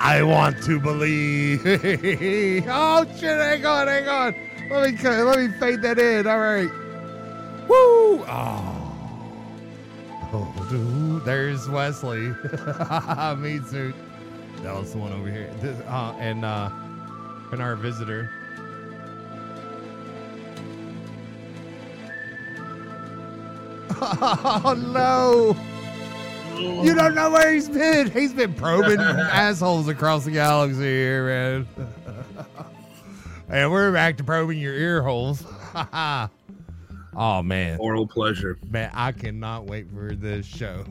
I want to believe. oh shit! Hang on, hang on. Let me let me fade that in. All right. Woo! Oh. Oh, dude, there's Wesley. Meat suit. That was the one over here. This, uh, and uh, and our visitor. Oh no! You don't know where he's been. He's been probing assholes across the galaxy here, man. and we're back to probing your ear holes. oh man, Oral pleasure. man, I cannot wait for this show.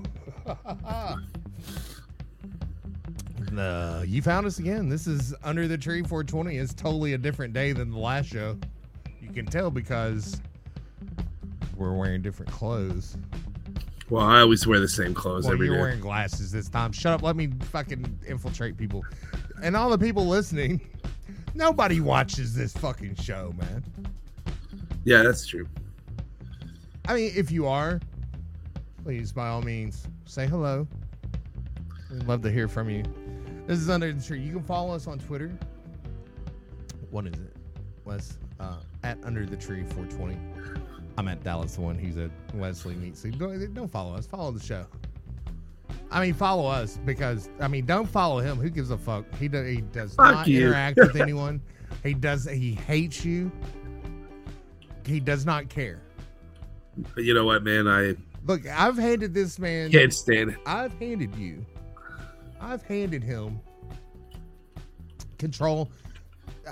Uh, you found us again. This is Under the Tree 420. It's totally a different day than the last show. You can tell because we're wearing different clothes. Well, I always wear the same clothes Well, every you're day. wearing glasses this time. Shut up. Let me fucking infiltrate people. And all the people listening, nobody watches this fucking show, man. Yeah, that's true. I mean, if you are, please, by all means, say hello. We'd love to hear from you. This is Under the Tree. You can follow us on Twitter. What is it? Wes, uh, at Under the Tree 420. I'm at Dallas the one. He's at Wesley Meets. Don't, don't follow us. Follow the show. I mean, follow us because I mean, don't follow him. Who gives a fuck? He does. He does Fuck not you. interact with anyone. He does. He hates you. He does not care. But you know what, man? I Look, I've handed this man. can't stand it. I've handed you. I've handed him control.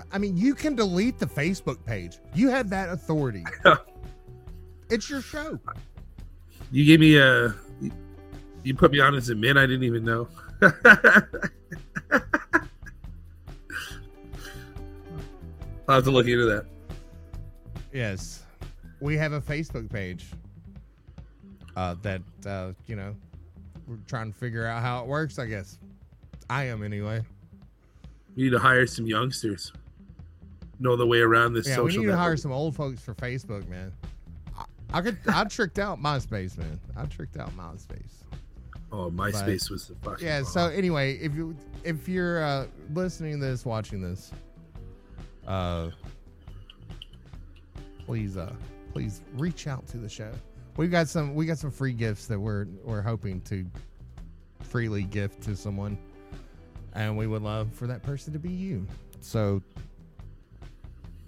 I mean, you can delete the Facebook page. You have that authority. it's your show. You gave me a. You put me on as a man I didn't even know. I'll have to look into that. Yes, we have a Facebook page. Uh, that uh, you know, we're trying to figure out how it works. I guess I am anyway. We need to hire some youngsters. Know the way around this social. Yeah, we social need to hire some old folks for Facebook, man. I, could. I tricked out MySpace, man. I tricked out MySpace. Oh, MySpace was the fucking. Yeah. So anyway, if you if you're uh, listening to this, watching this, uh, please uh please reach out to the show. We've got some we got some free gifts that we're we're hoping to freely gift to someone, and we would love for that person to be you. So.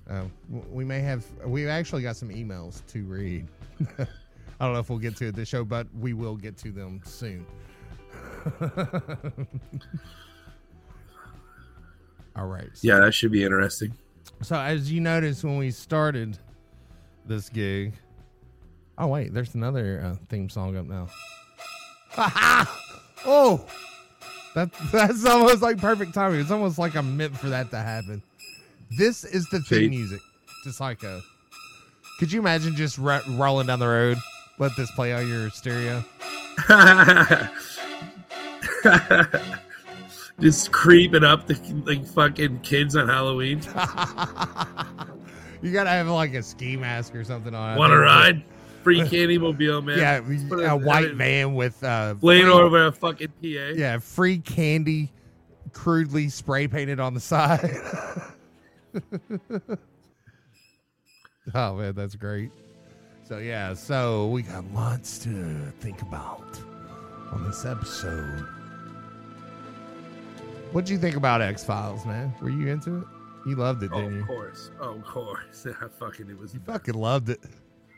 Uh, we may have we've actually got some emails to read. I don't know if we'll get to it this show, but we will get to them soon. All right. So, Yeah, that should be interesting. so as you noticed when we started this gig, oh wait, there's another uh, theme song up now. oh, that that's almost like perfect timing. It's almost like I'm meant for that to happen. This is the theme Fate. music to Psycho. Could you imagine just ro- rolling down the road? Let this play on your stereo. Just creeping up the like fucking kids on Halloween. you gotta have like a ski mask or something on. Want to ride? Free candy mobile, man. Yeah, it- a white van with uh, Laying over a fucking PA. Yeah, free candy, crudely spray painted on the side. oh man, that's great. So yeah, so we got lots to think about on this episode. What'd you think about X Files, man? Were you into it? You loved it, Oh, didn't you? of course. Oh, of course. I fucking it was. You fucking loved it.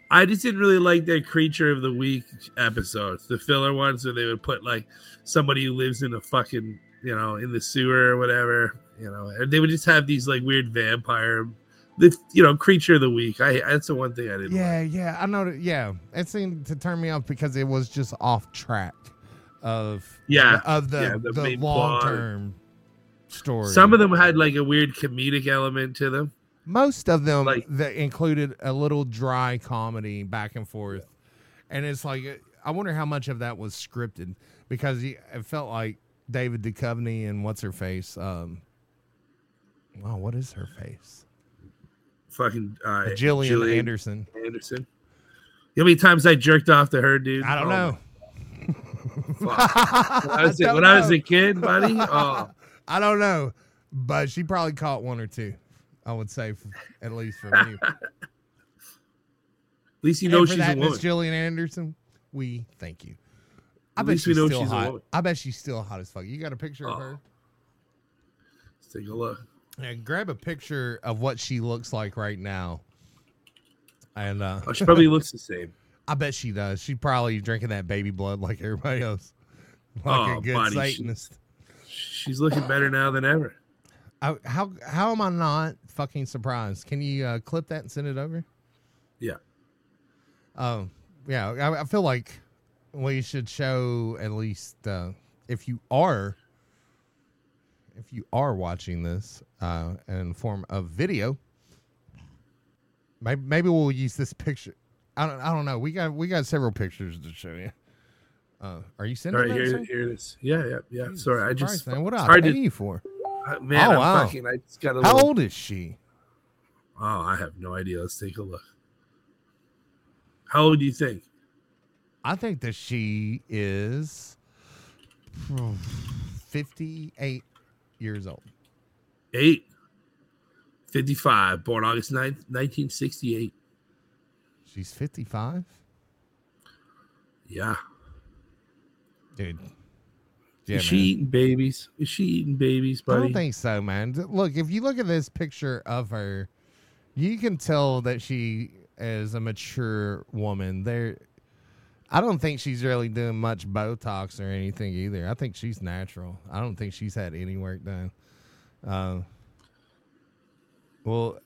I just didn't really like their creature of the week episodes, the filler ones where they would put like somebody who lives in a fucking, you know, in the sewer or whatever, you know, and they would just have these like weird vampire, the you know, creature of the week. I that's the one thing I didn't. like. Yeah, yeah, I know. That, yeah, it seemed to turn me off because it was just off track of Yeah, of the yeah, the the, long term story. Some of them had like a weird comedic element to them. most of them like- that included a little dry comedy back and forth, and it's like I wonder how much of that was scripted because it felt like David Duchovny and what's her face. Um, wow, what is her face? Fucking uh, Gillian, Anderson. Anderson. You know how many times I jerked off to her, dude? I don't Oh, know. When I was, when I was a kid, buddy. Oh, I don't know, but she probably caught one or two. I would say, at least for me. at least you know she's that, a Miss. Gillian Anderson, we thank you. I bet she's still hot. I bet she's still hot as fuck. You got a picture of Oh. her? Let's take a look. Yeah, grab a picture of what she looks like right now. And uh, Oh, she probably looks the same. I bet she does. She probably drinking that baby blood like everybody else, like Oh, a good buddy, she- Satanist. She's looking better now than ever. I, how how am I not fucking surprised? Can you uh, clip that and send it over? Yeah. Um, yeah, I, I feel like we should show at least uh, if you are if you are watching this uh, in form of video. Maybe, maybe we'll use this picture. I don't I don't know. We got we got several pictures to show you. Uh, are you sending right, that? here, here it is. Yeah, yeah, yeah. Jesus Sorry, I just Christ, man, what I hard pay to- you for? uh, man. Oh, I'm wow. fucking. I just got a How little. old is she? Oh, I have no idea. Let's take a look. How old do you think? I think that she is hmm, 58 years old. Eight. 55, born August 9th, 1968. She's 55? Yeah. Dude. Yeah, Is she man. eating babies? Is she eating babies, I don't think so, man. Look, if you look at this picture of her, you can tell that she is a mature woman. There I don't think she's really doing much Botox or anything either. I think she's natural. I don't think she's had any work done. Uh, well,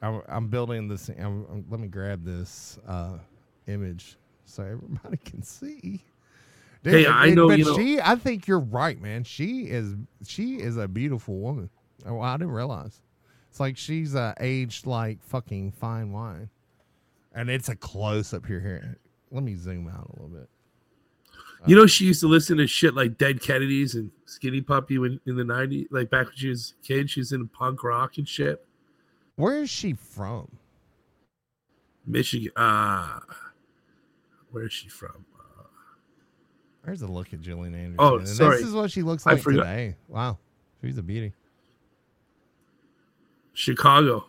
I'm, I'm building this. I'm, I'm- let me grab this uh, image so everybody can see. Hey, I know, But you know- she. I think you're right, man. She is. She is a beautiful woman. Oh, I didn't realize. It's like she's uh, aged like fucking fine wine, and it's a close up here. Here, let me zoom out a little bit. You know, she used to listen to shit like Dead Kennedys and Skinny Puppy when, in the 90s, like back when she was a kid. She was in punk rock and shit. Where is she from? Michigan. Uh, where is she from? Uh, There's a look at Gillian Anderson. Oh, and sorry. This is what she looks like today. Wow, she's a beauty. Chicago.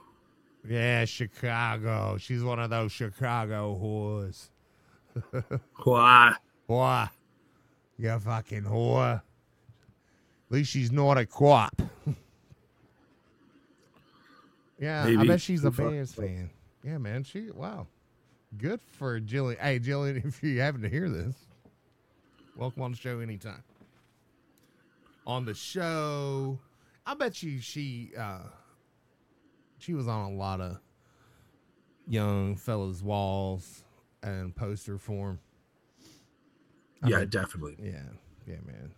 Yeah, Chicago. She's one of those Chicago whores. Why? Boy, you fucking whore. At least she's not a quap. yeah, I bet she's a Bears fan. Yeah, man. She wow. Good for Gillian. Hey, Gillian, if you happen to hear this, welcome on the show anytime. On the show, I bet you she uh she was on a lot of young fellas' walls and poster form. I Yeah, bet- definitely. yeah, yeah, man.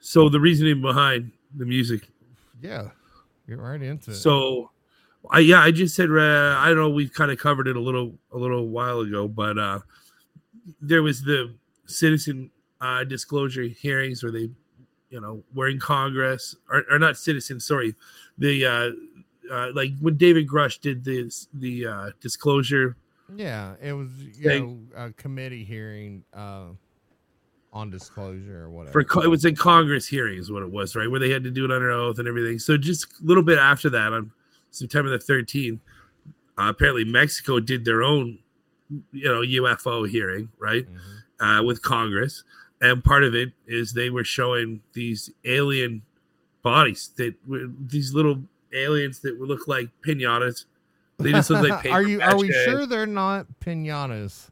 So the reasoning behind the music. Yeah, get right into it. So, I yeah, I just said uh, I don't know. we've kind of covered it a little a little while ago, but uh there was the citizen uh disclosure hearings where they, you know, were in Congress or, or not citizens. Sorry, the uh, uh like when David Grusch did this the uh disclosure. Yeah, it was you Thing. know a committee hearing uh, on disclosure or whatever. for it was in Congress hearings what it was right where they had to do it under oath and everything. So just a little bit after that on September the 13th, uh, apparently Mexico did their own you know UFO hearing right Mhm. uh, with Congress, and part of it is they were showing these alien bodies that were these little aliens that would look like pinatas. They just look like paper are you? Are we sure they're not pinatas?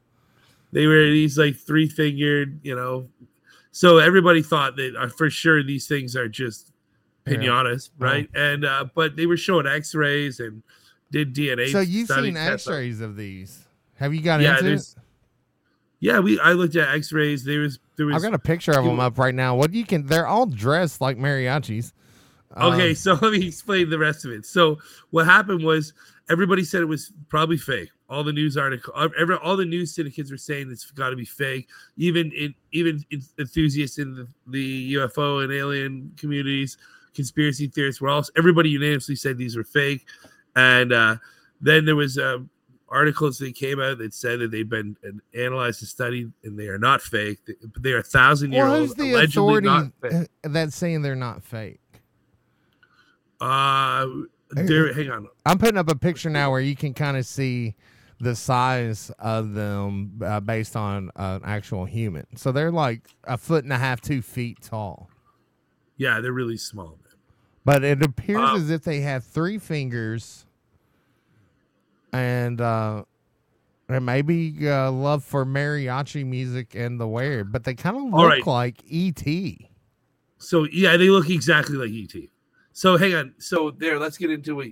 They were these like three fingered, you know. So everybody thought that uh, for sure these things are just Yeah. pinatas, Oh. right? And uh, but they were showing X-rays and did DNA. So you've seen X-rays of these? Have you got Yeah, into it? Yeah, we I looked at X-rays. There was there was I've got a picture of them up right now. What you can? They're all dressed like mariachis. Okay, Um, so let me explain the rest of it. So what happened was everybody said it was probably fake. All the news article, every, all the news syndicates were saying it's got to be fake. Even in, even en- enthusiasts in the, the UFO and alien communities, conspiracy theorists were all everybody unanimously said these were fake. And uh, then there was uh, articles that came out that said that they've been analyzed and studied and they are not fake. They are a thousand year old. who's the authority uh, that's saying they're not fake? Uh, there. Hang on. I'm putting up a picture now where you can kind of see the size of them uh, based on an actual human. So they're like a foot and a half, two feet tall. Yeah, they're really small. Man. But it appears Wow. as if they have three fingers and uh and maybe uh, love for mariachi music and the wear, but they kind of look right. like ET. So yeah, they look exactly like ET. So hang on. So there, let's get into what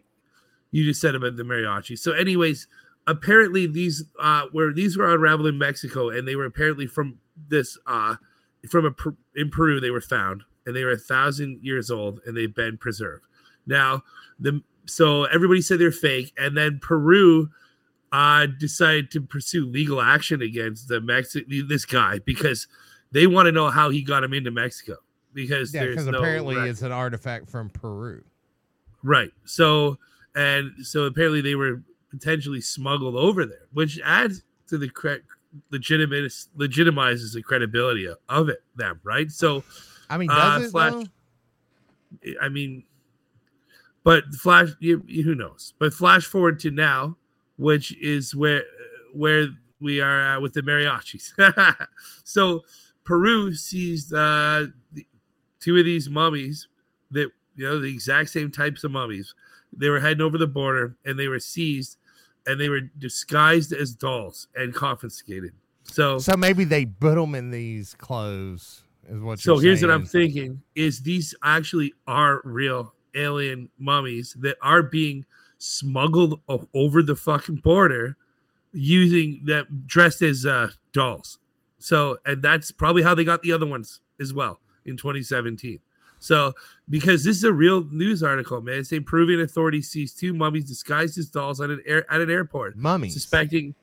you just said about the mariachi. So, anyways, apparently these uh were these were unraveled in Mexico, and they were apparently from this uh from a in Peru they were found, and they were a thousand years old, and they've been preserved. Now the so everybody said they're fake, and then Peru uh decided to pursue legal action against the Mexic this guy because they want to know how he got him into Mexico because Yeah, there's because no apparently record. it's an artifact from Peru. Right. So and so apparently they were potentially smuggled over there, which adds to the cre- legitimate legitimizes the credibility of, it them, right? So I mean, Uh, does it Flash- though? I mean but flash you, you- who knows. But flash forward to now, which is where where we are at with the mariachis. so Peru sees uh the, two of these mummies that you know the exact same types of mummies. They were heading over the border and they were seized and they were disguised as dolls and confiscated. So So maybe they put them in these clothes. Is what. so here's what I'm thinking: is these actually are real alien mummies that are being smuggled over the fucking border using that dressed as uh, dolls. So, and that's probably how they got the other ones as well in 2017. So, because this is a real news article, man, it's saying Peruvian authorities seized two mummies disguised as dolls at an air at an airport mummies. suspecting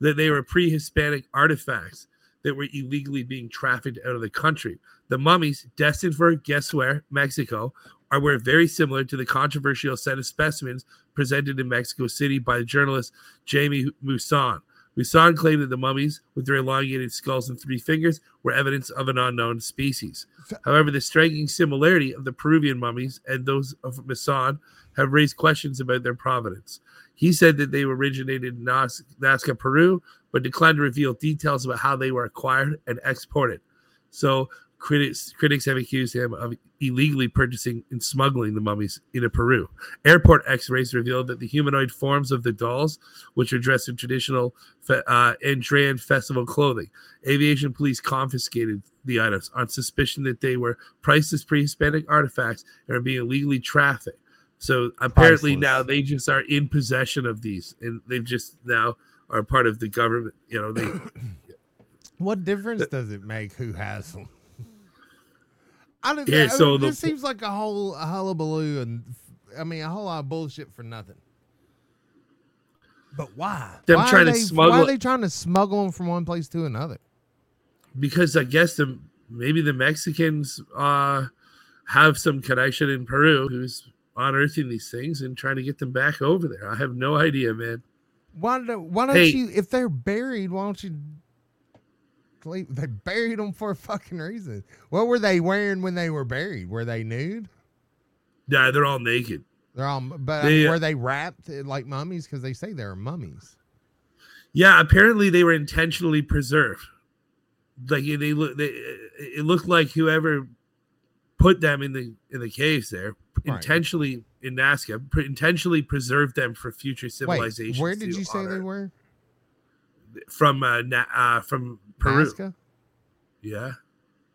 that they were pre-Hispanic artifacts that were illegally being trafficked out of the country. The mummies, destined for guess where, Mexico, are were very similar to the controversial set of specimens presented in Mexico City by the journalist Jaime Maussan. Maussan claimed that the mummies, with their elongated skulls and three fingers, were evidence of an unknown species. However, the striking similarity of the Peruvian mummies and those of Maussan have raised questions about their provenance. He said that they originated in Nazca, Peru, but declined to reveal details about how they were acquired and exported. So critics critics have accused him of illegally purchasing and smuggling the mummies into Peru. Airport X-rays revealed that the humanoid forms of the dolls, which are dressed in traditional uh, Andean festival clothing, aviation police confiscated the items on suspicion that they were priceless pre-Hispanic artifacts and are being illegally trafficked. So apparently Priceless. now they just are in possession of these, and they've just now are part of the government. You know, they What difference does it make who has them? I don't. Yeah, I so mean, the- this seems like a whole a hullabaloo, and I mean a whole lot of bullshit for nothing. But why? Them why trying are to they, smuggle Why are they trying to smuggle them from one place to another? because I guess the maybe the Mexicans uh have some connection in Peru who's unearthing these things and trying to get them back over there. I have no idea, man. Why don't Why don't Hey. you? If they're buried, why don't you? Leave- They buried them for a fucking reason. What were they wearing when they were buried? Were they nude? Yeah, they're all naked. They're all, but I mean, were they wrapped eh, like mummies? Because they say they're mummies. Yeah, apparently they were intentionally preserved. Like they look, they, eh, it looked like whoever put them in the in the caves there Right. intentionally in Nazca intentionally preserved them for future Wait, where did you say they were? From uh, Na- uh from Peru. Nazca. Yeah,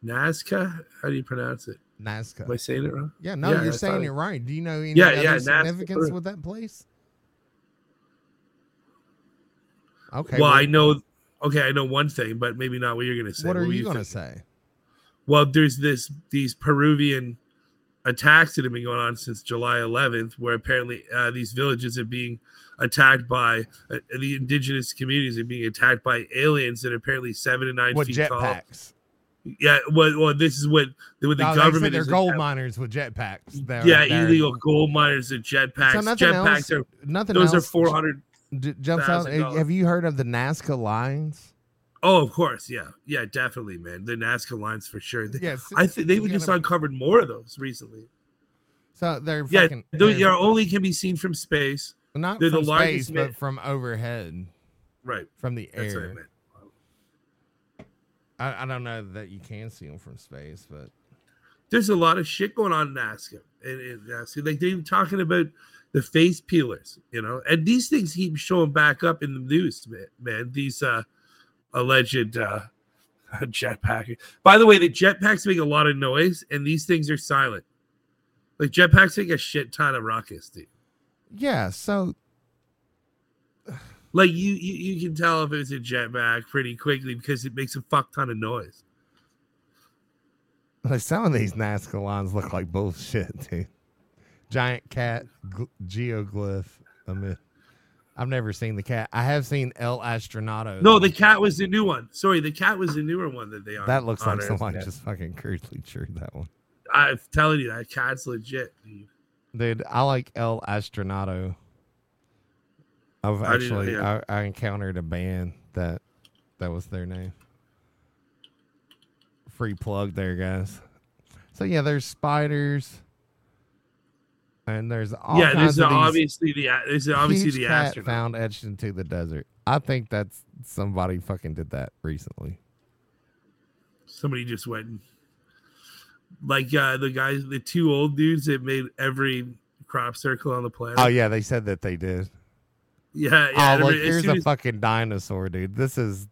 Nazca. How do you pronounce it? Nazca. Am I saying it wrong? Yeah, no, Yeah, you're I saying it right. Do you know any Yeah, other yeah, significance Peru. with that place? Okay. well, well, I know. Okay, I know one thing, but maybe not what you're going to say. What are were you going to say? Well, there's this these Peruvian attacks that have been going on since July 11th, where apparently uh, these villages are being attacked by uh, the indigenous communities are being attacked by aliens that are apparently seven to nine With feet tall. jetpacks. Yeah, well, well, this is what what the No, they government they're is. gold miners with jetpacks. Yeah, they're- illegal gold miners with jetpacks. So jetpacks are Nothing those else. are 400 d- jumps out. Have you heard of the Nazca lines? Oh, of course, yeah, yeah, definitely, man. The Nazca lines for sure. They- Yes. I think they've just uncovered more of those recently. So they're Yeah, fucking. they they're- yeah, only can be seen from space. not they're the from largest space, ma- but from overhead, Right. from the That's air. I, I don't know that you can see them from space, but There's a lot of shit going on in Nazca. And, and Nazca. Like they're talking about the face peelers, you know, and these things keep showing back up in the news, man. man. These uh alleged uh jetpack. By the way, the jetpacks make a lot of noise, and these things are silent. Like jetpacks make a shit ton of ruckus, dude. yeah. So Like you, you, you can tell if it's a jetpack pretty quickly because it makes a fuck ton of noise. like some of these Nazca lines look like bullshit, dude. Giant cat gl- geoglyph. I mean, I've never seen the cat. I have seen El Astronato. No, the cat was the new one. Sorry, the cat was the newer one that they hon- that looks like honored. someone Yeah. just fucking crudely drew that one. I'm telling you, that cat's legit. Dude. Dude, I like El Astronato. I've I actually yeah. I, I encountered a band that that was their name. Free plug there, guys. So yeah, there's spiders, and there's all yeah, kinds this is of obviously the this is obviously the astronaut. found etched into the desert. I think that's somebody fucking did that recently. Somebody just went and like uh the guys, the two old dudes that made every crop circle on the planet. Oh yeah, they said that they did. yeah, yeah. oh, look, every- as here's a as- fucking dinosaur, dude. This is,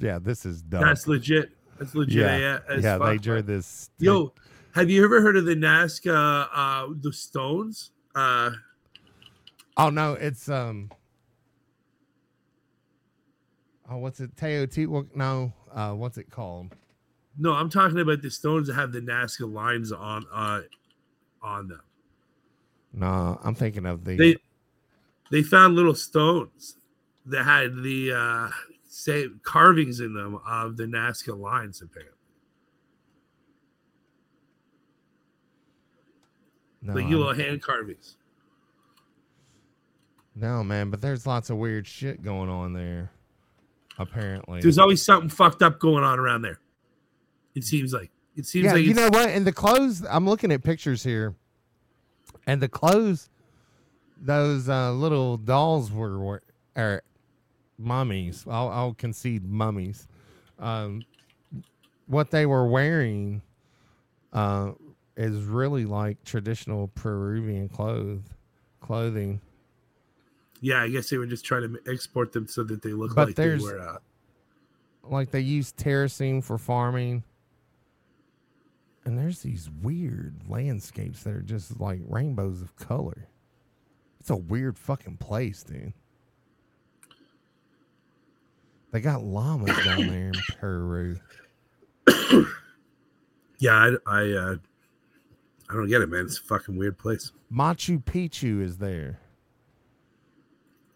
yeah, this is dumb. that's legit. That's legit. Yeah, Yeah, yeah, they drew this. Yo, have you ever heard of the Nazca uh the stones? Uh Oh no, it's um. Oh, what's it? Teotihuacan? No, uh, what's it called? no, I'm talking about the stones that have the Nazca lines on uh on them. No, I'm thinking of the. They they found little stones that had the uh same carvings in them of the Nazca lines apparently. No, like I'm- little hand carvings. no, man, but there's lots of weird shit going on there. Apparently, There's always something fucked up going on around there. It seems like it seems yeah, like you know what? And the clothes, I'm looking at pictures here, and the clothes, those uh, little dolls were, were or mummies. I'll, I'll concede mummies. Um, what they were wearing uh, is really like traditional Peruvian clothes, clothing. yeah. I guess they were just trying to export them so that they look But like they were. Uh, Like they use terracing for farming. And there's these weird landscapes that are just like rainbows of color. It's a weird fucking place, dude. They got llamas down there in Peru. yeah, I I, uh, I don't get it, man. It's a fucking weird place. Machu Picchu is there.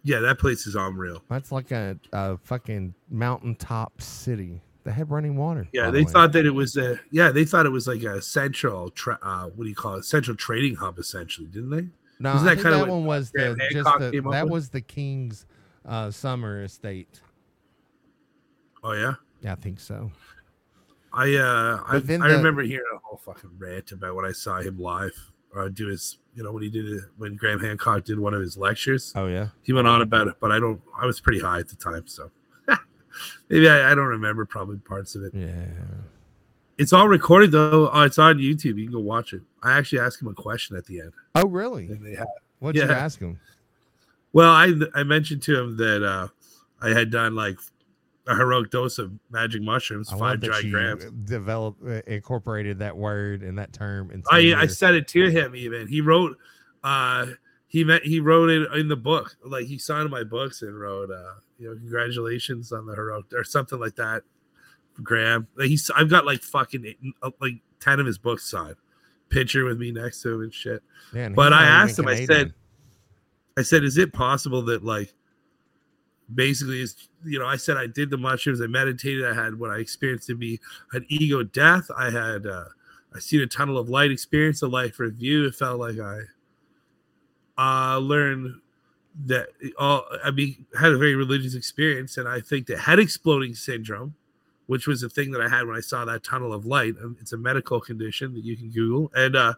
Yeah, that place is unreal. That's like a, a fucking mountaintop city. They had running water. Yeah, by the they thought that it was a yeah, they thought it was like a central tra- uh what do you call it? Central trading hub essentially, didn't they? no, isn't I that that one was the just the, that was the king's uh, summer estate. Oh yeah. Yeah, I think so. I uh I, then I remember hearing a whole fucking rant about when I saw him live uh, do his you know when he did it when Graham Hancock did one of his lectures. Oh yeah. He went on about it, but I don't I was pretty high at the time, so maybe I, I don't remember probably parts of it. Yeah. It's all recorded though. Oh, it's on YouTube. You can go watch it. I actually asked him a question at the end. Oh really? They had What'd you ask him? Well, I I mentioned to him that uh, I had done like a heroic dose of magic mushrooms, I five dry grams. develop uh, incorporated that word and that term. Into I your- I said it to him even. He wrote uh he met he wrote it in the book. Like he signed my books and wrote uh you know congratulations on the heroic or something like that. Graham. Like he's I've got like fucking eight, uh, like 10 of his books signed. Picture with me next to him and shit. And but I asked him, I said, I said, is it possible that like basically is you know, I said I did the mushrooms, I meditated, I had what I experienced to be an ego death. I had uh I seen a tunnel of light, experienced a life review. It felt like I uh learned that all I mean had a very religious experience, and I think the head exploding syndrome, which was a thing that I had when I saw that tunnel of light. It's a medical condition that you can Google, and uh,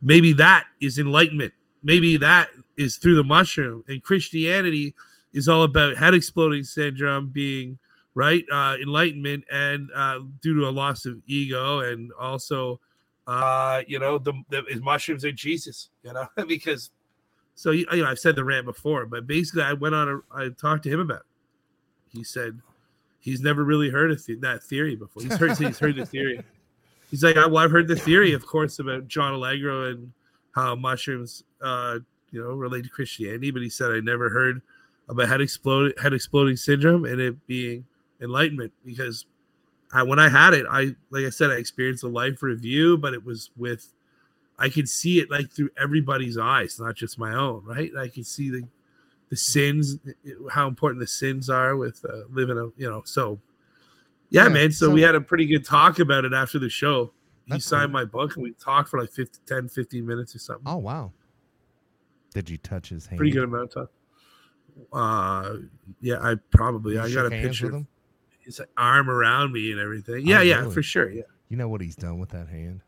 maybe that is enlightenment. Maybe that is through the mushroom, and Christianity is all about head exploding syndrome being right uh, enlightenment and uh, due to a loss of ego and also uh, you know the, the mushrooms are jesus you know because so you know i've said the rant before but basically i went on a i talked to him about it. he said he's never really heard of th- that theory before he's heard he's heard the theory he's like well, i've heard the theory of course about john allegro and how mushrooms uh you know relate to christianity but he said i never heard about head exploding head exploding syndrome and it being enlightenment because I, when I had it, I like I said, I experienced a life review, but it was with I could see it like through everybody's eyes, not just my own, right? I could see the the sins, how important the sins are with uh, living a, you know. So, yeah, Yeah, man. So, so- we had a pretty good talk about it after the show. He signed cool. my book and we talked for like 50, 10, 15 minutes or something. Oh wow. Did you touch his hand? Pretty good amount of time. Uh, yeah, I probably You I got a picture with of him. his arm around me and everything. Yeah, Oh, yeah, really? for sure. Yeah. You know what he's done with that hand?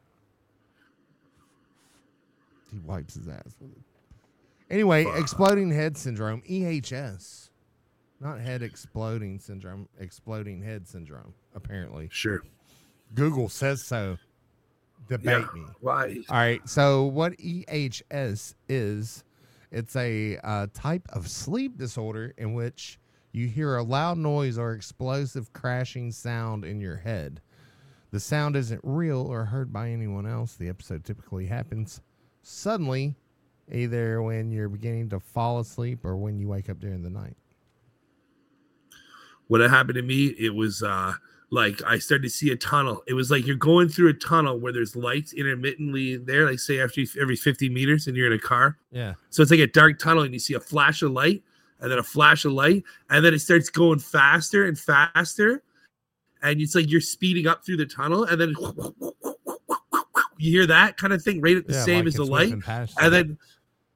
He wipes his ass with it. Anyway, Fuck. exploding head syndrome, EHS. Not head exploding syndrome, exploding head syndrome, apparently. Sure. Google says so. Debate Yeah. me. Why? All right. So, what EHS is, it's a uh, type of sleep disorder in which you hear a loud noise or explosive crashing sound in your head. The sound isn't real or heard by anyone else. The episode typically happens suddenly, either when you're beginning to fall asleep or when you wake up during the night. What happened to me, it was uh like I started to see a tunnel. It was like you're going through a tunnel where there's lights intermittently there, like say after every 50 meters and you're in a car. Yeah. So it's like a dark tunnel and you see a flash of light and then a flash of light and then it starts going faster and faster. And it's like you're speeding up through the tunnel and then you hear that kind of thing right at the yeah same like as the light. whipping past you. And then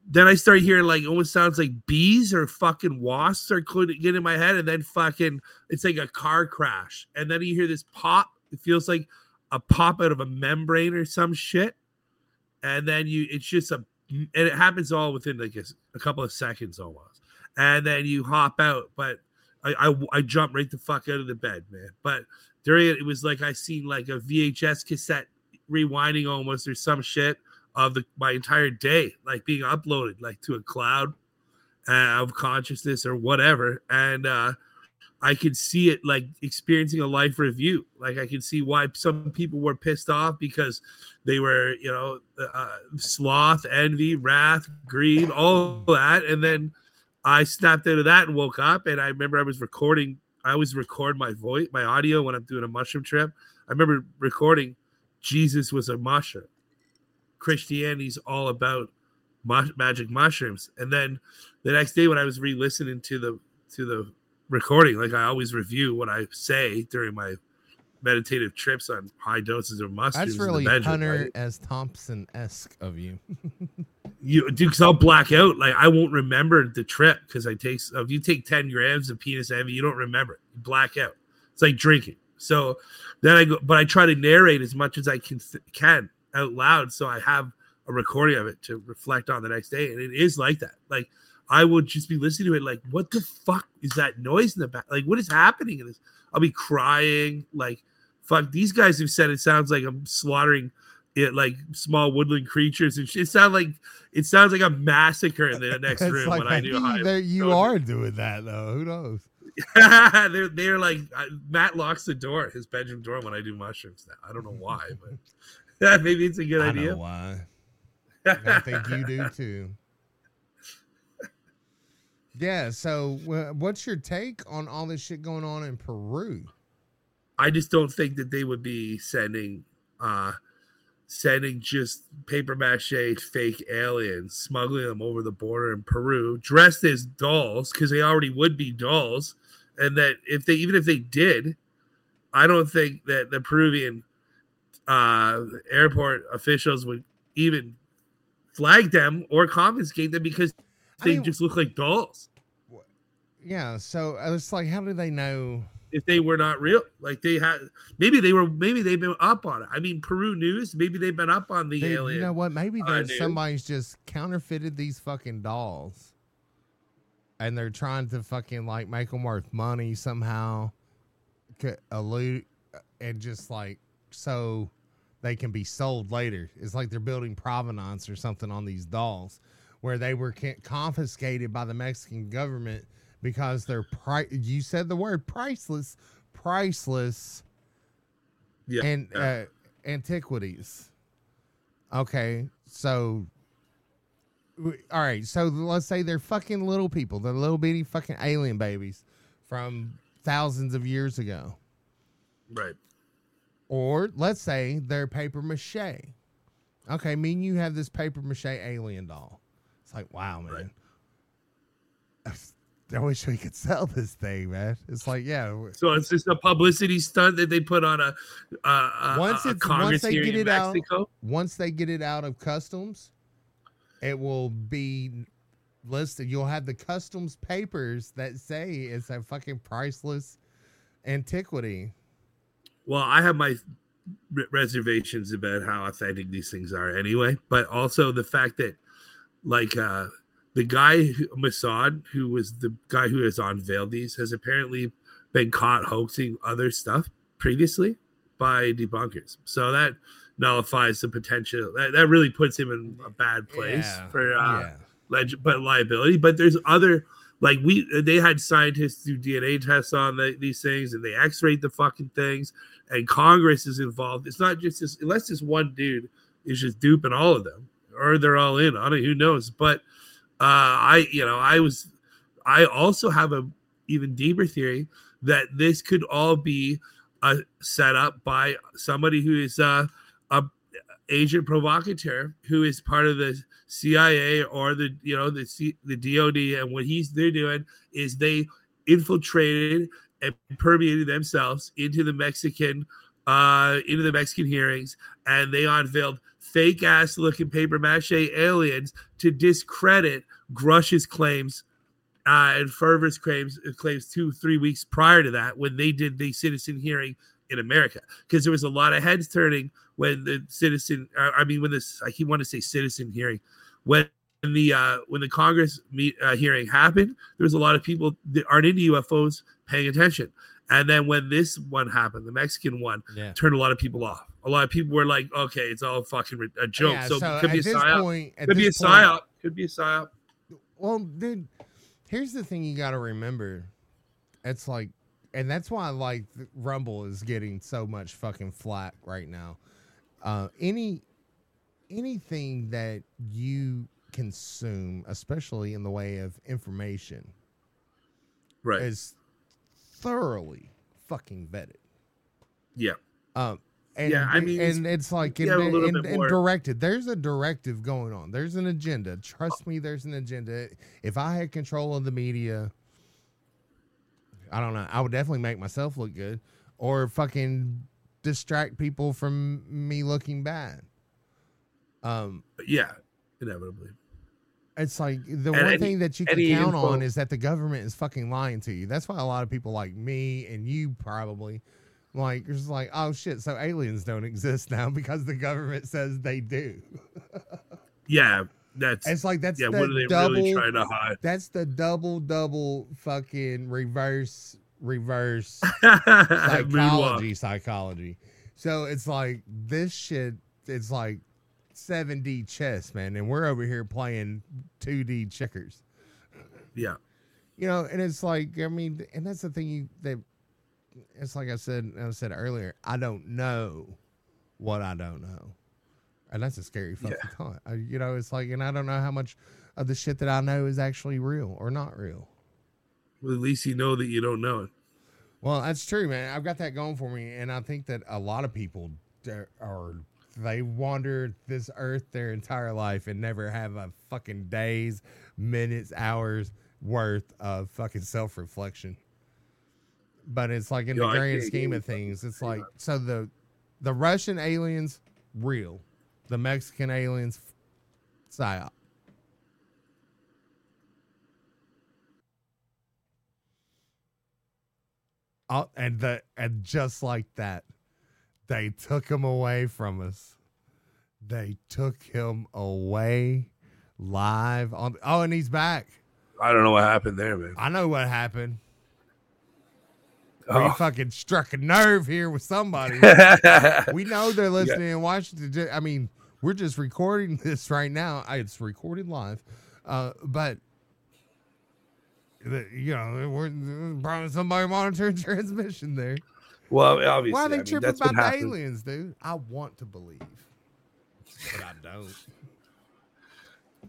then I started hearing like almost sounds like bees or fucking wasps are getting in my head, and then fucking it's like a car crash, and then you hear this pop. It feels like a pop out of a membrane or some shit, and then you it's just a and it happens all within like a couple of seconds almost, and then you hop out, but I I, I jump right the fuck out of the bed, man. But during it, it was like I seen like a VHS cassette rewinding almost or some shit of the my entire day, like being uploaded like to a cloud uh, of consciousness or whatever, and uh, I could see it like experiencing a life review. Like I could see why some people were pissed off because they were, you know, uh, sloth, envy, wrath, greed, all that, and then I snapped out of that and woke up, and I remember I was recording. I always record my voice, my audio when I'm doing a mushroom trip. I remember recording. Jesus was a mushroom. Christianity's all about magic mushrooms. And then the next day when I was re-listening to the to the recording, like I always review what I say during my meditative trips on high doses of mushrooms. That's really bedroom, Hunter right? S. Thompson esque of you. You dude, because I'll black out. Like I won't remember the trip because I take if you take 10 grams of penis envy, you don't remember it. You black out. It's like drinking. So then I go, but I try to narrate as much as I can can out loud, so I have a recording of it to reflect on the next day. And it is like that. Like I would just be listening to it, like, what the fuck is that noise in the back? Like, what is happening in this? I'll be crying, like, fuck. These guys have said it sounds like I'm slaughtering it, like small woodland creatures, and shit. it sounds like it sounds like a massacre in the next room like when I do high. there, you are doing that though. Who knows? they're they're like Matt locks the door, his bedroom door, when I do mushrooms. Now I don't know why, but maybe it's a good I idea. know why. I think you do too. Yeah. So, what's your take on all this shit going on in Peru? I just don't think that they would be sending uh sending just paper mache fake aliens, smuggling them over the border in Peru, dressed as dolls, because they already would be dolls. And that if they even if they did, I don't think that the Peruvian uh airport officials would even flag them or confiscate them because I they mean- just look like dolls. Yeah. So it's like, how do they know? If they were not real, like they had, maybe they were, maybe they've been up on it. I mean, Peru News, maybe they've been up on the Dude, alien. you know what? Maybe uh, there's somebody's just counterfeited these fucking dolls, and they're trying to fucking like make them worth money somehow, elude, and just like so they can be sold later. It's like they're building provenance or something on these dolls, where they were confiscated by the Mexican government because they're pri- You said the word priceless, priceless yeah, and uh, antiquities. Okay, so all right, so let's say they're fucking little people, they're little bitty fucking alien babies from thousands of years ago, right. Or let's say they're paper mache. Okay, me and you have this paper mache alien doll. It's like wow, man. Right. I wish we could sell this thing, man. It's like yeah, So it's just a publicity stunt that they put on a, a, a, Once a it's- Congress once they get it out- once they get it out of customs, it will be listed. You'll have the customs papers that say it's a fucking priceless antiquity. Well, I have my reservations about how authentic these things are anyway, but also the fact that, like, uh, the guy, who- Maussan, who was the guy who has unveiled these, has apparently been caught hoaxing other stuff previously by debunkers. So that nullifies the potential. That, that really puts him in a bad place Yeah, for uh, yeah. leg- but liability. But there's other like we they had scientists do DNA tests on the, these things and they X-rayed the fucking things. And Congress is involved. It's not just this unless this one dude is just duping all of them or they're all in on it. Who knows? But uh, I you know I was I also have a even deeper theory that this could all be uh, set up by somebody who is uh, a agent provocateur who is part of the CIA or the you know the C, the DoD and what he's they're doing is they infiltrated and permeated themselves into the Mexican uh into the Mexican hearings and they unveiled fake ass looking paper mache aliens to discredit Grusch's claims uh, and Fravor's claims claims two three weeks prior to that when they did the citizen hearing in America because there was a lot of heads turning when the citizen uh, I mean when this I keep wanting to say citizen hearing when the uh, when the Congress meet uh, hearing happened there was a lot of people that aren't into UFOs paying attention. And then when this one happened the Mexican one Yeah. turned a lot of people off. A lot of people were like okay it's all fucking a joke. Yeah, so, it could be a psyop. point, could be a point- psyop could be a psyop. Well, dude, here's the thing you got to remember. It's like, and that's why like Rumble is getting so much fucking flack right now. Uh, any anything that you consume, especially in the way of information, right is thoroughly fucking vetted. yeah Um, and, Yeah, I mean, and it's like and, yeah, and- and directed. There's a directive going on. There's an agenda. Trust me, there's an agenda. If I had control of the media, I don't know. I would definitely make myself look good, or fucking distract people from me looking bad. Um, yeah inevitably it's like the And one any- thing that you can count info- on is that the government is fucking lying to you. That's why a lot of people like me and you probably like it's like, oh shit, so aliens don't exist now because the government says they do. yeah that's It's like that's yeah the what are they double really trying to hide that's the double double fucking reverse reverse psychology psychology. So it's like this shit it's like 7D chess, man, and we're over here playing 2D checkers. yeah you know and it's like i mean and that's the thing you that it's like i said i said earlier i don't know what i don't know and that's a scary fucking thought. I, you know it's like and i don't know how much of the shit that i know is actually real or not real. Well, at least you know that you don't know it. Well that's true man. I've got that going for me and i think that a lot of people are they wander this earth their entire life and never have a fucking days minutes hours worth of fucking self-reflection. But it's like in Yo, the grand scheme of things it's like so the the russian aliens real the Mexican aliens psyop. Oh, and the and just like that, they took him away from us. They took him away live on. Oh, and he's back. I don't know what happened there, man. I know what happened. Oh. We fucking struck a nerve here with somebody. we know they're listening and watching. Ju- I mean, we're just recording this right now. It's recorded live, uh, but the, you know, we're probably somebody monitoring transmission there. well, obviously, Why are they I mean, tripping what about the happens. aliens, dude? I want to believe, but I don't.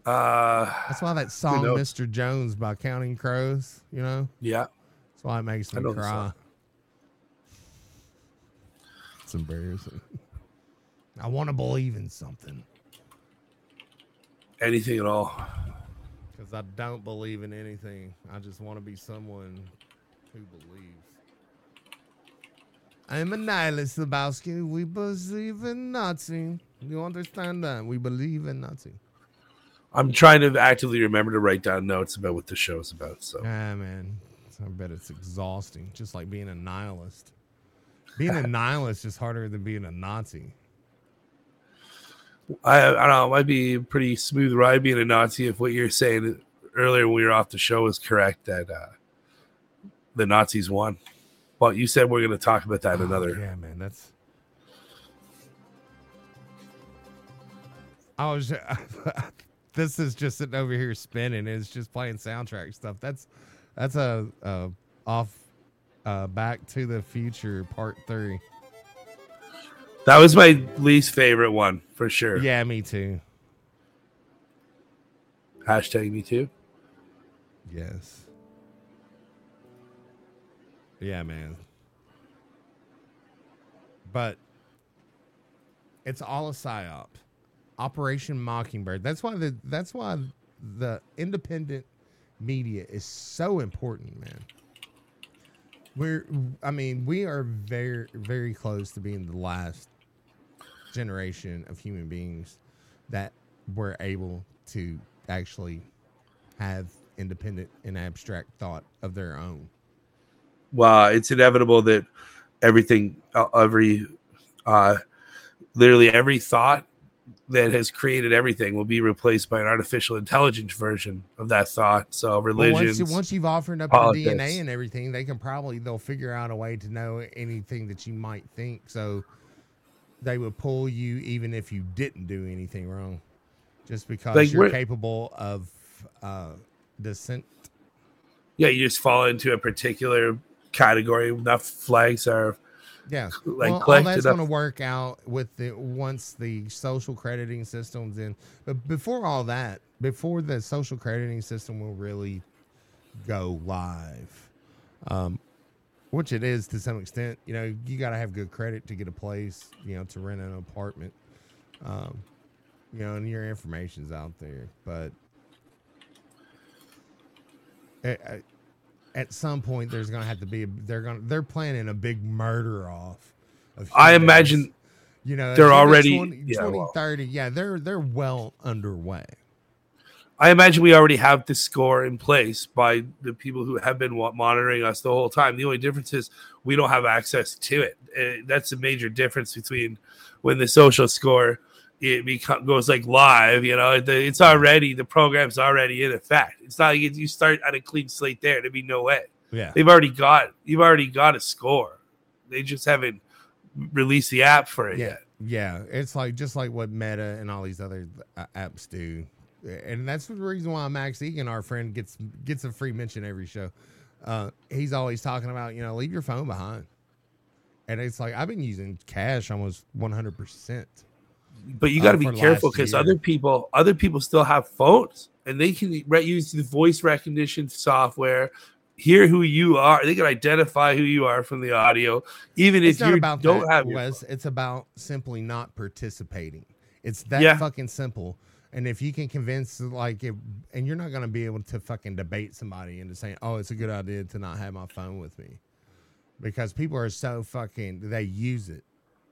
Uh, That's why that song? "Mr. Jones" by Counting Crows, you know, yeah. that's why it makes me cry. Song. Embarrassing. I want to believe in something Anything at all. because I don't believe in anything. I just want to be someone who believes. I'm a nihilist, Lebowski. We believe in Nazi. You understand that? We believe in Nazi. I'm trying to actively remember to write down notes about what the show is about. So Ah, man. I bet it's exhausting, just like being a nihilist. Being a nihilist is harder than being a Nazi. I, I don't know. It might be a pretty smooth ride being a Nazi if what you're saying earlier when we were off the show is correct that uh, the Nazis won. Well, you said we're going to talk about that Oh, another. yeah, man. That's. I was. this is just sitting over here spinning. It's just playing soundtrack stuff. That's that's a, a off uh, Back to the Future Part Three. That was my least favorite one for sure. Yeah, me too. Hashtag me too. Yes. Yeah, man. But it's all a psyop. Operation Mockingbird. That's why the that's why the independent media is so important, man. We're I mean, we are very very close to being the last generation of human beings that were able to actually have independent and abstract thought of their own. Well, it's inevitable that everything, uh, every, uh, literally every thought that has created everything will be replaced by an artificial intelligence version of that thought. So But religions, once, once you've offered up politics. the DNA and everything, they can probably they'll figure out a way to know anything that you might think. So they would pull you even if you didn't do anything wrong, just because Like, you're capable of uh, dissent. yeah, you just fall into a particular category. Enough flags are Yeah, like well, all that's going to work out with the once the social crediting systems in. But before all that, before the social crediting system will really go live, um, which it is to some extent. You know, you got to have good credit to get a place. You know, to rent an apartment. Um, you know, and your information's out there, but. At some point, there's gonna have to be. A, they're gonna. They're planning a big murder off. Of I imagine You know, They're already- 20, yeah, 20, well. 30. Yeah, they're they're well underway. I imagine we already have the score in place by the people who have been monitoring us the whole time. The only difference is we don't have access to it. Uh, that's a major difference between when the social score it becomes goes like live. You know, the, it's already the program's already in effect. It's not like you start at a clean slate there. There'd be no way. Yeah, They've already got you've already got a score. They just haven't released the app for it yeah, yet. yeah. It's like just like what Meta and all these other uh, apps do, and that's the reason why Max Igan, our friend, gets gets a free mention every show. Uh, he's always talking about you know leave your phone behind, and it's like I've been using cash almost one hundred percent. But you uh, got to be careful because other people other people still have phones and they can re- use the voice recognition software hear who you are they can identify who you are from the audio even It's if you about don't that, have Wes. It's about simply not participating. It's that Yeah. fucking simple. And if you can convince, like, if, and you're not going to be able to fucking debate somebody into saying, oh, it's a good idea to not have my phone with me. Because people are so fucking, they use it.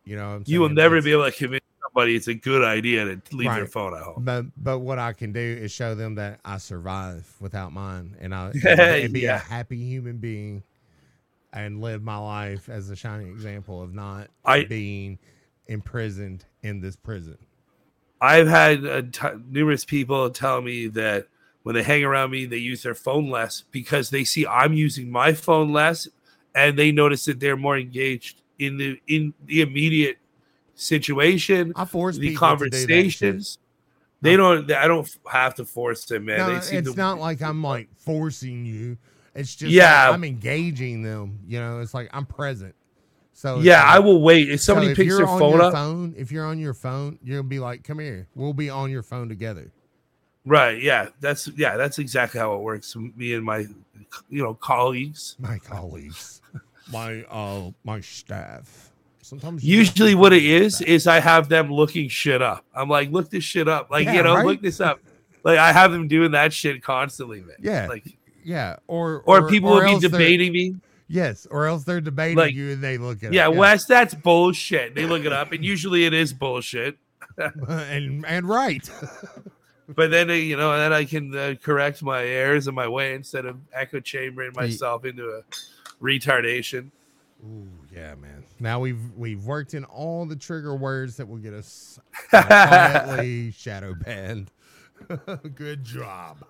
You know what I'm you will never It's- be able to convince somebody it's a good idea to leave their Right. phone at home But but what I can do is show them that I survive without mine, and I and be yeah. a happy human being, and live my life as a shining example of not I- being imprisoned in this prison. I've had uh, t- numerous people tell me that when they hang around me, they use their phone less because they see I'm using my phone less, and they notice that they're more engaged in the in the immediate situation, I force the do conversations. They don't. I don't have to force them, man. No, it's to, not like I'm like forcing you. It's just Yeah. like I'm engaging them. You know, it's like I'm present. So Yeah, like- I will wait if so somebody if picks their on phone your up. phone, if you're on your phone, you'll be like, "Come here, we'll be on your phone together." Right? Yeah, that's yeah, that's exactly how it works. Me and my, you know, colleagues. My colleagues, my uh, my staff. Sometimes Usually, what it is that. is I have them looking shit up. I'm like, look this shit up. Like Yeah, you know, right? look this up. Like I have them doing that shit constantly, man. Yeah. Like yeah, or or, people will be debating me. Yes, or else they're debating Like, you and they look at Yeah, it. Wes, that's bullshit. They look it up, and usually it is bullshit. and and right. But then, uh, you know, then I can uh, correct my errors in my way instead of echo chambering myself into a retardation. Ooh, yeah, man. Now we've we've worked in all the trigger words that will get us quietly shadow banned. Good job.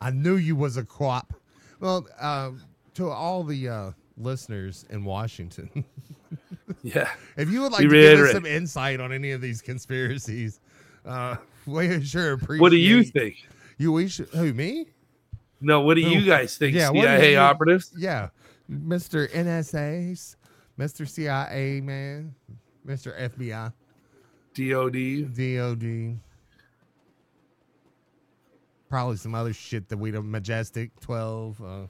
I knew you was a quap. Well, uh, to all the uh, listeners in Washington, Yeah. if you would like We to give us some insight on any of these conspiracies, uh, we sure appreciate. What do you think? You we should who me? No, what do Who- you guys think, Yeah, CIA you- operatives? Yeah, Mr. NSA's, Mr. CIA man, Mr. FBI, DOD? DOD, probably some other shit that we don't. Majestic Twelve, uh,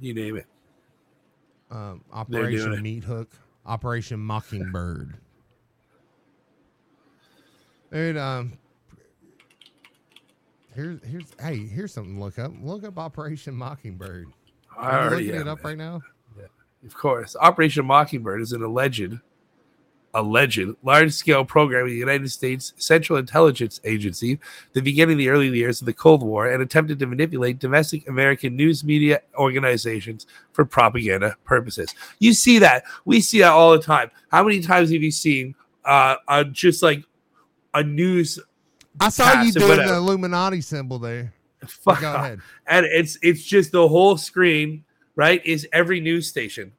You name it. um, Operation. Meat Hook, Operation Mockingbird. Dude, um, here's here's hey here's something to look up. Look up Operation Mockingbird. Are you looking it up man. right now? Of course. Operation Mockingbird is an alleged, alleged large scale program of the United States Central Intelligence Agency that began in the early years of the Cold War and attempted to manipulate domestic American news media organizations for propaganda purposes. You see that. We see that all the time. How many times have you seen uh, uh just like a news I saw you doing the Illuminati symbol there. fuck Go ahead. and it's it's just the whole screen right is every news station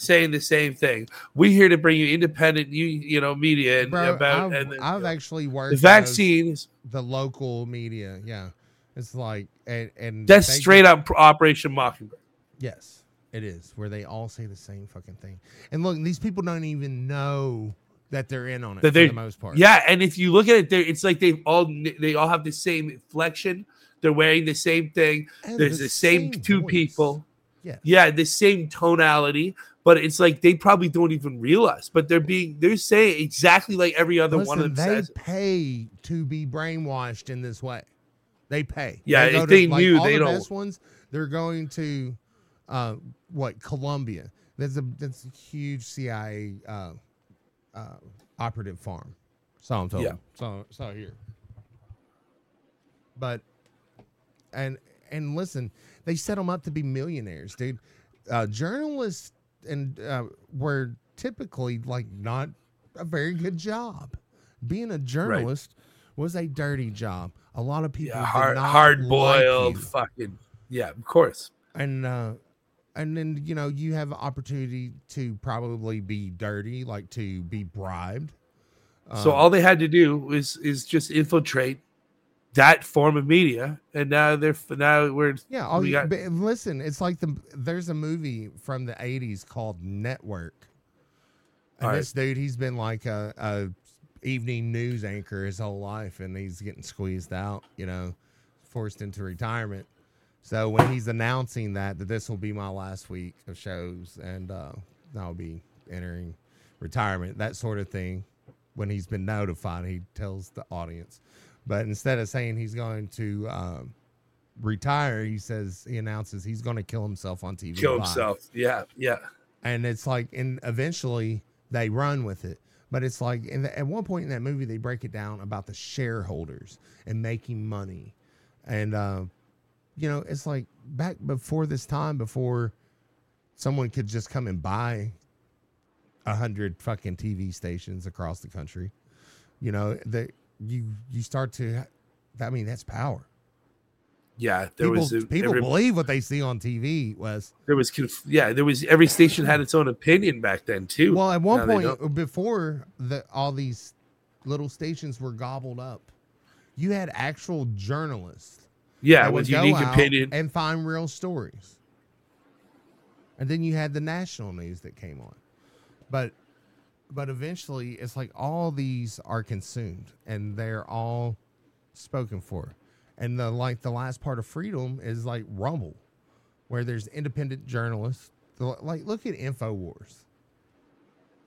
saying the same thing we're here to bring you independent you you know media and Bro, about I've, and then, I've you know, actually worked the vaccines the local media. Yeah, it's like and, and that's straight up operation mockingbird Yes, it is where they all say the same fucking thing. And look, these people don't even know that they're in on it That for the most part. yeah and if you look at it there it's like they've all they all have the same inflection they're wearing the same thing And there's the, same, two voice. people Yeah. yeah the same tonality but it's like they probably don't even realize but they're being they're saying exactly like every other one of Listen, them they says pay to be brainwashed in this way. They pay. Yeah, go if they knew, all they the don't- best ones. They're going to, uh, what Columbia? That's a that's a huge CIA uh, uh, operative farm. So I'm told. Yeah. So so here. But, and and listen, they set them up to be millionaires, dude. Uh, journalists and uh, were typically like not a very good job. Being a journalist was a dirty job. A lot of people yeah, did hard not hard boiled fucking yeah of course and uh, and then you know you have opportunity to probably be dirty, like to be bribed. so Um, all they had to do is is just infiltrate that form of media and now they're now we're Yeah, all we you, got- listen, it's like the there's a movie from the '80s called Network, and All right. this dude he's been like a, a evening news anchor his whole life, and he's getting squeezed out, you know, forced into retirement. So when he's announcing that that this will be my last week of shows, and uh, I'll be entering retirement, that sort of thing. When he's been notified, he tells the audience. But instead of saying he's going to um, retire, he says he announces he's going to kill himself on TV. kill live. himself yeah yeah and it's like, and eventually they run with it. But it's like, in the, at one point in that movie, they break it down about the shareholders and making money, and uh, you know, it's like back before this time, before someone could just come and buy a hundred fucking TV stations across the country. You know that you you start to. I mean, that's power. Yeah, there people was a, people every- believe what they see on TV. Was there was conf- yeah there was every station had its own opinion back then too. well at one Now point before the all these little stations were gobbled up, you had actual journalists yeah, with unique opinion. and find real stories. And then you had the national news that came on. But but eventually it's like all these are consumed and they're all spoken for. And the like the last part of freedom is like Rumble, where there's independent journalists. Like look at InfoWars.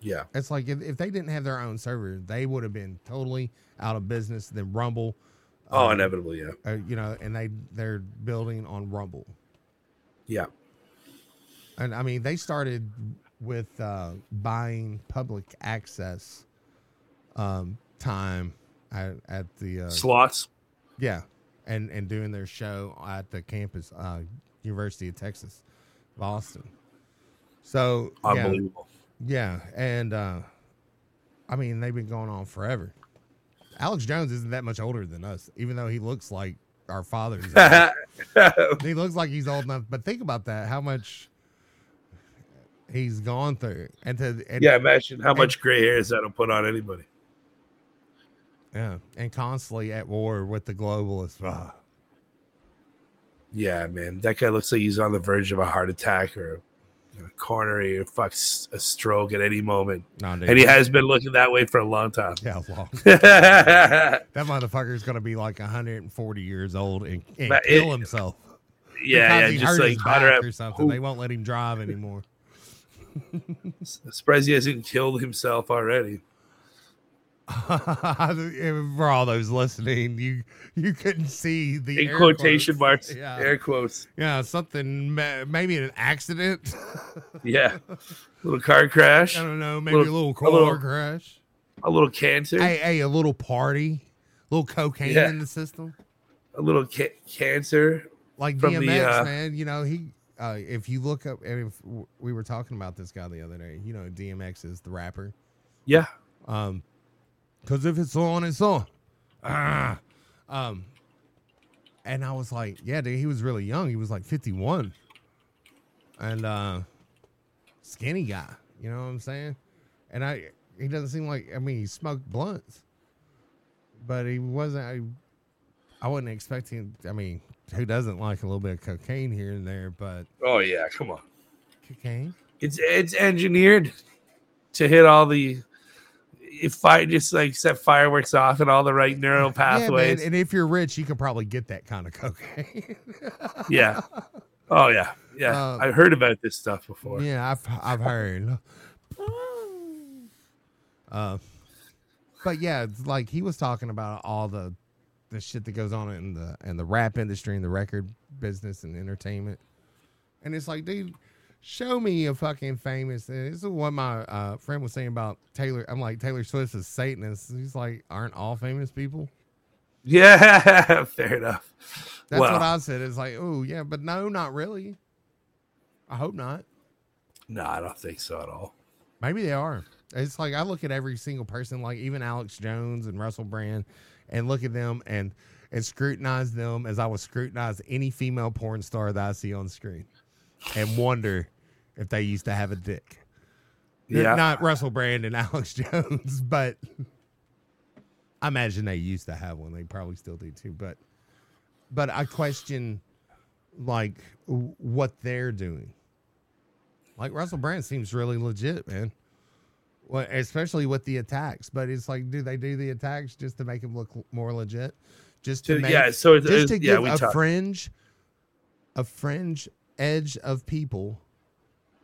yeah, It's like if, if they didn't have their own server, they would have been totally out of business. Then Rumble, oh, um, inevitably, yeah, uh, you know, and they they're building on Rumble. yeah, And I mean, they started with uh, buying public access um, time at, at the uh, slots. yeah, and and doing their show at the campus, uh, University of Texas, Austin. So yeah, yeah, and uh, I mean, they've been going on forever. Alex Jones isn't that much older than us, even though he looks like our fathers. he looks like he's old enough, but think about that. How much he's gone through, and to and, yeah, imagine how much gray hairs that'll put on anybody. yeah, and constantly at war with the globalists. Ah, Yeah, man, that guy looks like he's on the verge of a heart attack or a coronary or fuck s- a stroke at any moment, no, dude. and he has been looking that way for a long time. yeah, long. yeah, That motherfucker's gonna be like 140 years old and, and But kill it- himself. yeah, he just like his Hunter back or something. Who- They won't let him drive anymore. Surprised he hasn't killed himself already. For all those listening, you you couldn't see the In air quotation quotes. marks, Yeah, air quotes. yeah, something maybe an accident. Yeah, a little car crash, I don't know, maybe Little- a little a car little- crash. a little cancer, Hey, hey, a little party, a little cocaine Yeah. in the system, a little ca- cancer. like From the, DMX, uh, man. You know he. Uh, if you look up, and if we were talking about this guy the other day, you know DMX is the rapper. Yeah, Um, because if it's on, it's on. Ah, um, and I was like, yeah, dude, he was really young. He was like 51, and uh, skinny guy. You know what I'm saying? And I, he doesn't seem like. I mean, he smoked blunts, but he wasn't. I, I wasn't expecting. I mean, who doesn't like a little bit of cocaine here and there? But Oh yeah, come on. cocaine. It's it's engineered to hit all the if fire just like set fireworks off and all the right neural Yeah, pathways. man. And if you're rich, you can probably get that kind of cocaine. Yeah. Oh yeah. Yeah. Um, I heard about this stuff before. Yeah, I've I've heard. Uh, but yeah, it's like he was talking about all the the shit that goes on in the in the rap industry and the record business and entertainment, and it's like, dude, show me a fucking famous. and This is what my uh, friend was saying about Taylor. I'm like Taylor Swift is Satanist. He's like, aren't all famous people? Yeah, fair enough. That's Well- what I said. It's like, oh yeah, but no, not really. I hope not. No, I don't think so at all. Maybe they are. It's like I look at every single person, like even Alex Jones and Russell Brand, and look at them and and scrutinize them as I would scrutinize any female porn star that I see on screen, and wonder if they used to have a dick. Yeah. not Russell Brand and Alex Jones, but I imagine they used to have one. They probably still do too. But but I question like what they're doing. Like Russell Brand seems really legit, man. Well, especially with the attacks. But it's like, do they do the attacks just to make him look more legit? Just to So, make, yeah, so it's, just to it's- give we a talked. fringe, a fringe edge of people.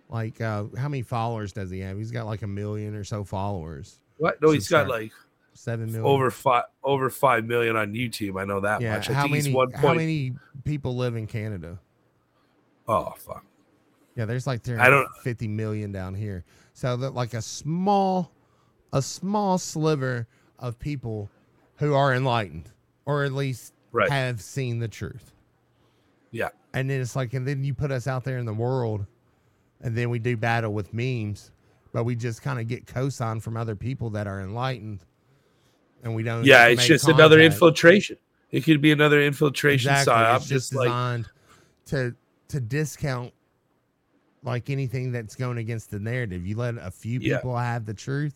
Like, uh, how many followers does he have? He's got like a million or so followers. What? No, he's got like Seven million. over five over five million on YouTube. I know that Yeah. much. I How many? How many people live in Canada? Oh fuck. Yeah, there's like I don't- 350 million down here. So that like a small, a small sliver of people who are enlightened, or at least Right. have seen the truth. Yeah. And then it's like, and then you put us out there in the world and then we do battle with memes, but we just kind of get cosign from other people that are enlightened, and we don't. Yeah, it's just another infiltration. It could be another infiltration Exactly. psyop. Just just like designed to to discount like anything that's going against the narrative. You let a few Yeah. people have the truth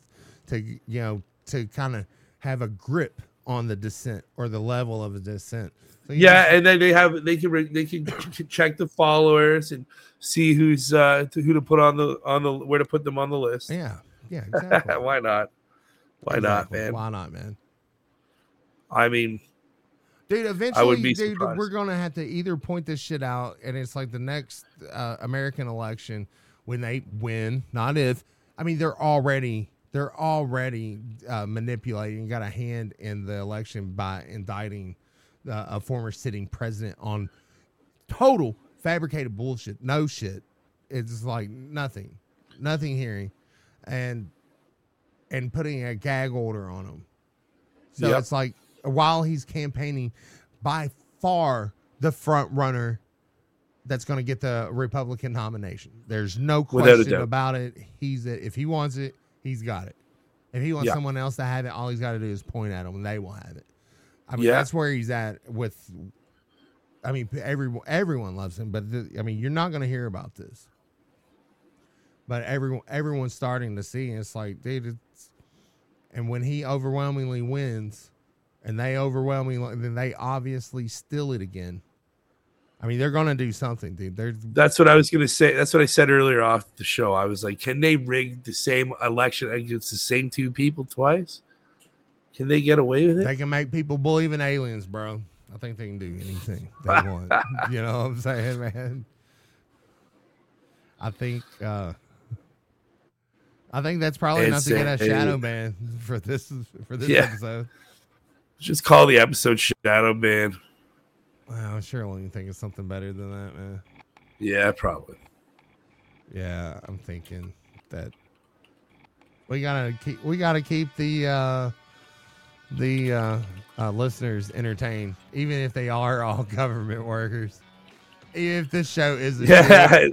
to you know to kind of have a grip on the dissent or the level of the dissent. So yeah, just- and then they have they can they can check the followers and see who's uh to, who to put on the on the where to put them on the list. yeah, yeah, exactly. Why not? Why not, man? Why not, man? I mean, Dude, eventually, would be dude, surprised. we're gonna have to either point this shit out, and it's like the next uh, American election when they win, not if. I mean, they're already they're already uh, manipulating, got a hand in the election by indicting uh, a former sitting president on total fabricated bullshit. No shit. It's like nothing, nothing hearing, and and putting a gag order on them. So Yep. it's like while he's campaigning, by far the front runner that's going to get the Republican nomination. There's no question about it. He's it. If he wants it, he's got it. If he wants Yeah. someone else to have it, all he's got to do is point at them, and they will have it. I mean, Yeah. that's where he's at with. I mean, everyone everyone loves him, but the, I mean, you're not going to hear about this. But everyone everyone's starting to see, and it's like, dude, it's, and when he overwhelmingly wins, and they overwhelmingly, then they obviously steal it again. I mean, they're going to do something, dude. They're that's what I was gonna say. That's what I said earlier off the show. I was like, can they rig the same election against the same two people twice? Can they get away with it? they can make people believe in aliens, bro. I think they can do anything they want. you know what I'm saying, man? I think uh I think that's probably enough to get a shadow man for this for this Yeah. episode. Just call the episode Shadow Man. Wow, sure you think of something better than that, man. Yeah, probably. Yeah, I'm thinking that we gotta keep we gotta keep the uh the uh, uh listeners entertained, even if they are all government workers. Even if this show is a Yeah.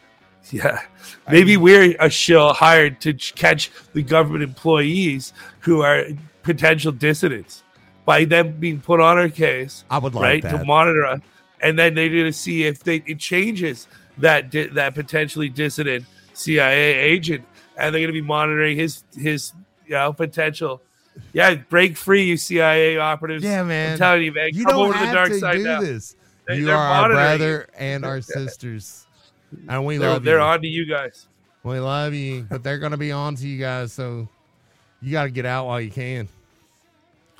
yeah. Maybe we're a shill hired to catch the government employees who are potential dissidents by them being put on our case, I would like right? that. To monitor us. And then they're going to see if they it changes that di- that potentially dissident CIA agent and they're going to be monitoring his his you know potential yeah, break free, you CIA operatives. yeah, man. I'm telling you, man. you come don't over to have the dark to side do now. this. They- you are our brother and our sisters, and we They're, love you. they're on to you guys. We love you, but they're gonna be on to you guys, so you got to get out while you can.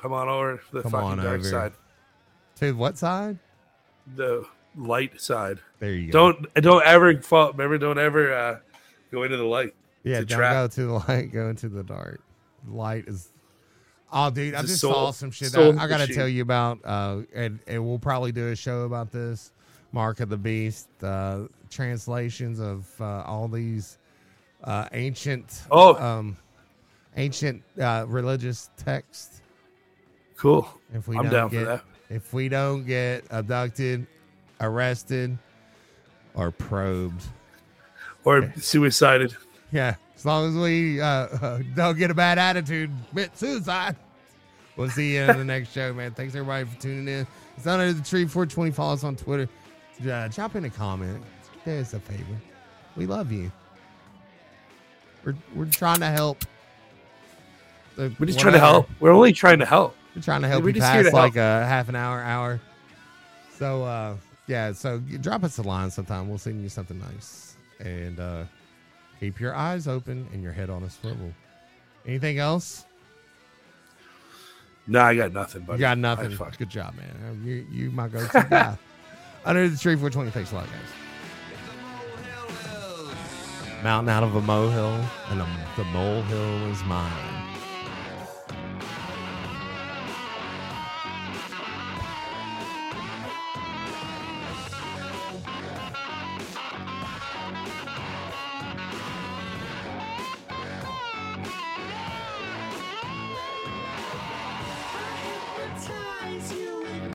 Come on over to the Come fucking on dark over. side, To what side? the light side. There you go. Don't don't ever fall. Remember, don't ever uh, go into the light. Yeah, don't trap. go to the light. Go into the dark. Light is. Oh, dude, I It's a just soul- saw some shit. I, I got to tell you about, uh, and and we'll probably do a show about this. Mark of the Beast, uh, translations of uh, all these uh, ancient, Oh. um, ancient uh, religious texts. Cool. If we I'm don't down get, for that. if we don't get abducted, arrested, or probed, Or suicided. Yeah, as long as we uh, don't get a bad attitude, commit suicide. We'll see you in the next show, man. Thanks everybody for tuning in. It's under the tree 420. Follow us on Twitter. Uh, drop in a comment. Do us a favor. We love you. We're we're trying to help. We're just trying to help. We're only trying to help. We're trying to help We're you just pass to help. like a half an hour, hour. So uh yeah, so g- drop us a line sometime. We'll send you something nice. And uh keep your eyes open and your head on a swivel. Anything else? No, I got nothing. Buddy. You got nothing. Fuck. Good job, man. Uh, You you my go-to guy. Under the tree 420. Thanks a lot, guys. Mountain out of a molehill, and a, the molehill is mine.